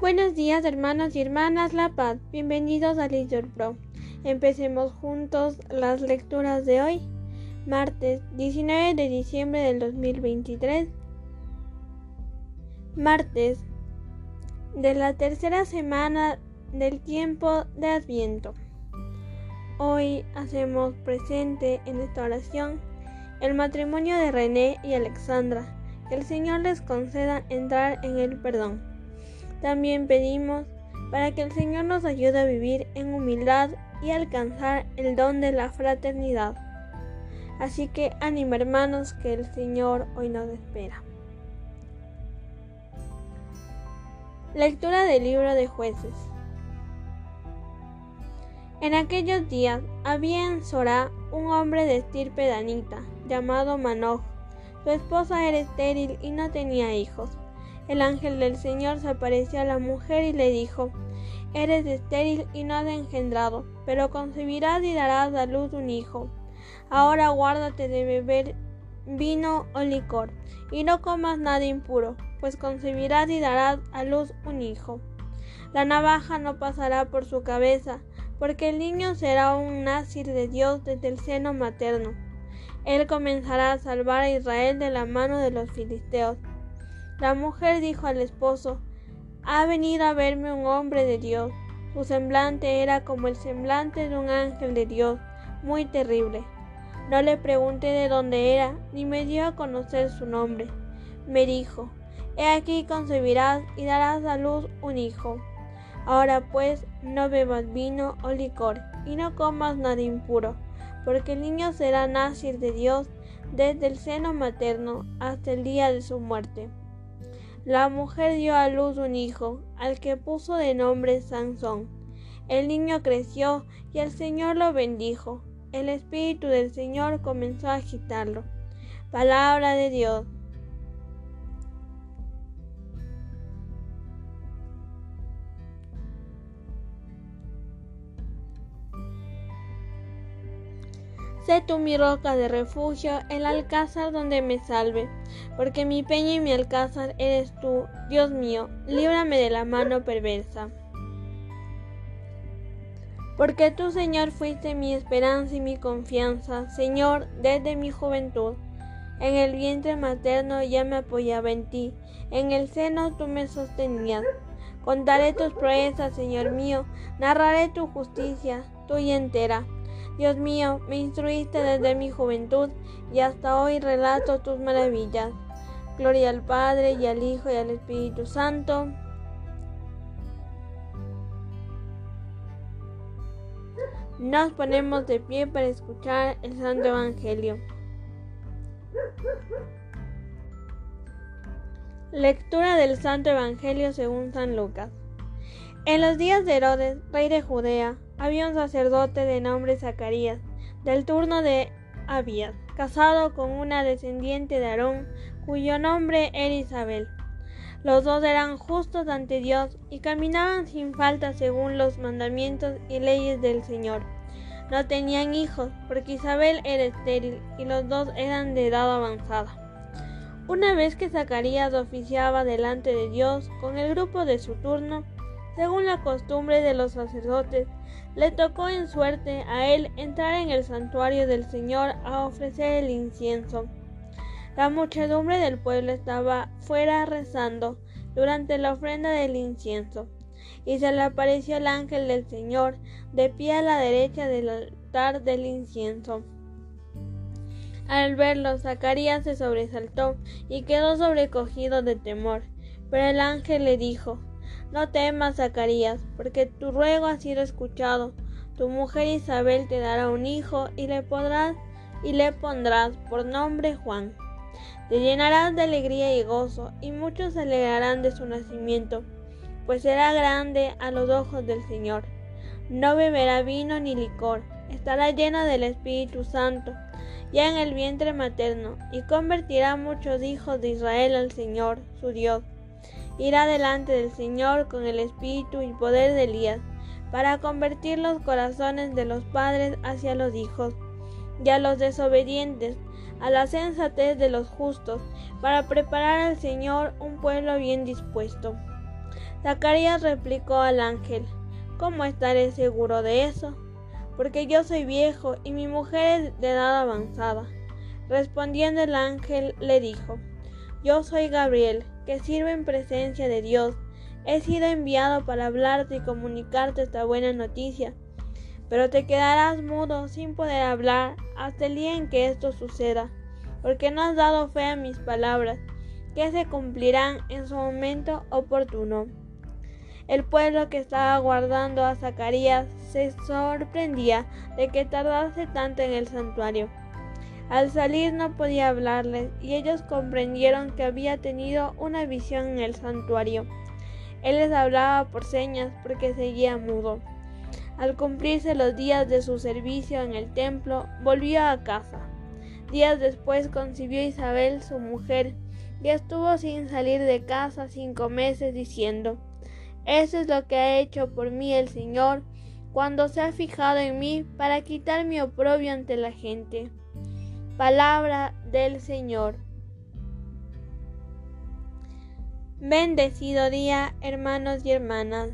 Buenos días hermanos y hermanas La Paz, bienvenidos a Litur Pro. Empecemos juntos las lecturas de hoy, martes 19 de diciembre del 2023. Martes de la tercera semana del tiempo de Adviento. Hoy hacemos presente en esta oración el matrimonio de René y Alexandra, que el Señor les conceda entrar en el perdón. También pedimos para que el Señor nos ayude a vivir en humildad y alcanzar el don de la fraternidad. Así que ánimo hermanos que el Señor hoy nos espera. Lectura del libro de jueces. En aquellos días había en Sorá un hombre de estirpe danita, llamado Manoj. Su esposa era estéril y no tenía hijos. El ángel del Señor se apareció a la mujer y le dijo, Eres estéril y no has engendrado, pero concebirás y darás a luz un hijo. Ahora guárdate de beber vino o licor, y no comas nada impuro, pues concebirás y darás a luz un hijo. La navaja no pasará por su cabeza, porque el niño será un nacir de Dios desde el seno materno. Él comenzará a salvar a Israel de la mano de los filisteos. La mujer dijo al esposo, Ha venido a verme un hombre de Dios. Su semblante era como el semblante de un ángel de Dios, muy terrible. No le pregunté de dónde era, ni me dio a conocer su nombre. Me dijo, He aquí concebirás y darás a luz un hijo. Ahora pues no bebas vino o licor, y no comas nada impuro, porque el niño será nacir de Dios desde el seno materno hasta el día de su muerte. La mujer dio a luz un hijo, al que puso de nombre Sansón. El niño creció y el Señor lo bendijo. El Espíritu del Señor comenzó a agitarlo. Palabra de Dios. Sé tú mi roca de refugio, el alcázar donde me salve, porque mi peña y mi alcázar eres tú, Dios mío, líbrame de la mano perversa. Porque tú, Señor, fuiste mi esperanza y mi confianza, Señor, desde mi juventud. En el vientre materno ya me apoyaba en ti, en el seno tú me sostenías. Contaré tus proezas, Señor mío, narraré tu justicia, tuya entera. Dios mío, me instruiste desde mi juventud y hasta hoy relato tus maravillas. Gloria al Padre y al Hijo y al Espíritu Santo. Nos ponemos de pie para escuchar el Santo Evangelio. Lectura del Santo Evangelio según San Lucas. En los días de Herodes, rey de Judea, había un sacerdote de nombre Zacarías, del turno de Abías, casado con una descendiente de Aarón, cuyo nombre era Isabel. Los dos eran justos ante Dios y caminaban sin falta según los mandamientos y leyes del Señor. No tenían hijos, porque Isabel era estéril y los dos eran de edad avanzada. Una vez que Zacarías oficiaba delante de Dios con el grupo de su turno, según la costumbre de los sacerdotes, le tocó en suerte a él entrar en el santuario del Señor a ofrecer el incienso. La muchedumbre del pueblo estaba fuera rezando durante la ofrenda del incienso, y se le apareció el ángel del Señor de pie a la derecha del altar del incienso. Al verlo, Zacarías se sobresaltó y quedó sobrecogido de temor, pero el ángel le dijo, no temas, Zacarías, porque tu ruego ha sido escuchado. Tu mujer Isabel te dará un hijo y le podrás y le pondrás por nombre Juan. Te llenarás de alegría y gozo, y muchos se alegrarán de su nacimiento, pues será grande a los ojos del Señor. No beberá vino ni licor, estará lleno del Espíritu Santo, ya en el vientre materno, y convertirá muchos hijos de Israel al Señor, su Dios irá delante del Señor con el espíritu y poder de Elías, para convertir los corazones de los padres hacia los hijos, y a los desobedientes, a la sensatez de los justos, para preparar al Señor un pueblo bien dispuesto. Zacarías replicó al ángel, ¿cómo estaré seguro de eso? Porque yo soy viejo y mi mujer es de edad avanzada. Respondiendo el ángel le dijo, Yo soy Gabriel, que sirve en presencia de Dios. He sido enviado para hablarte y comunicarte esta buena noticia. Pero te quedarás mudo sin poder hablar hasta el día en que esto suceda, porque no has dado fe a mis palabras, que se cumplirán en su momento oportuno. El pueblo que estaba guardando a Zacarías se sorprendía de que tardase tanto en el santuario. Al salir no podía hablarles y ellos comprendieron que había tenido una visión en el santuario. Él les hablaba por señas porque seguía mudo. Al cumplirse los días de su servicio en el templo, volvió a casa. Días después concibió Isabel, su mujer, y estuvo sin salir de casa cinco meses diciendo, Eso es lo que ha hecho por mí el Señor, cuando se ha fijado en mí para quitar mi oprobio ante la gente. Palabra del Señor. Bendecido día, hermanos y hermanas.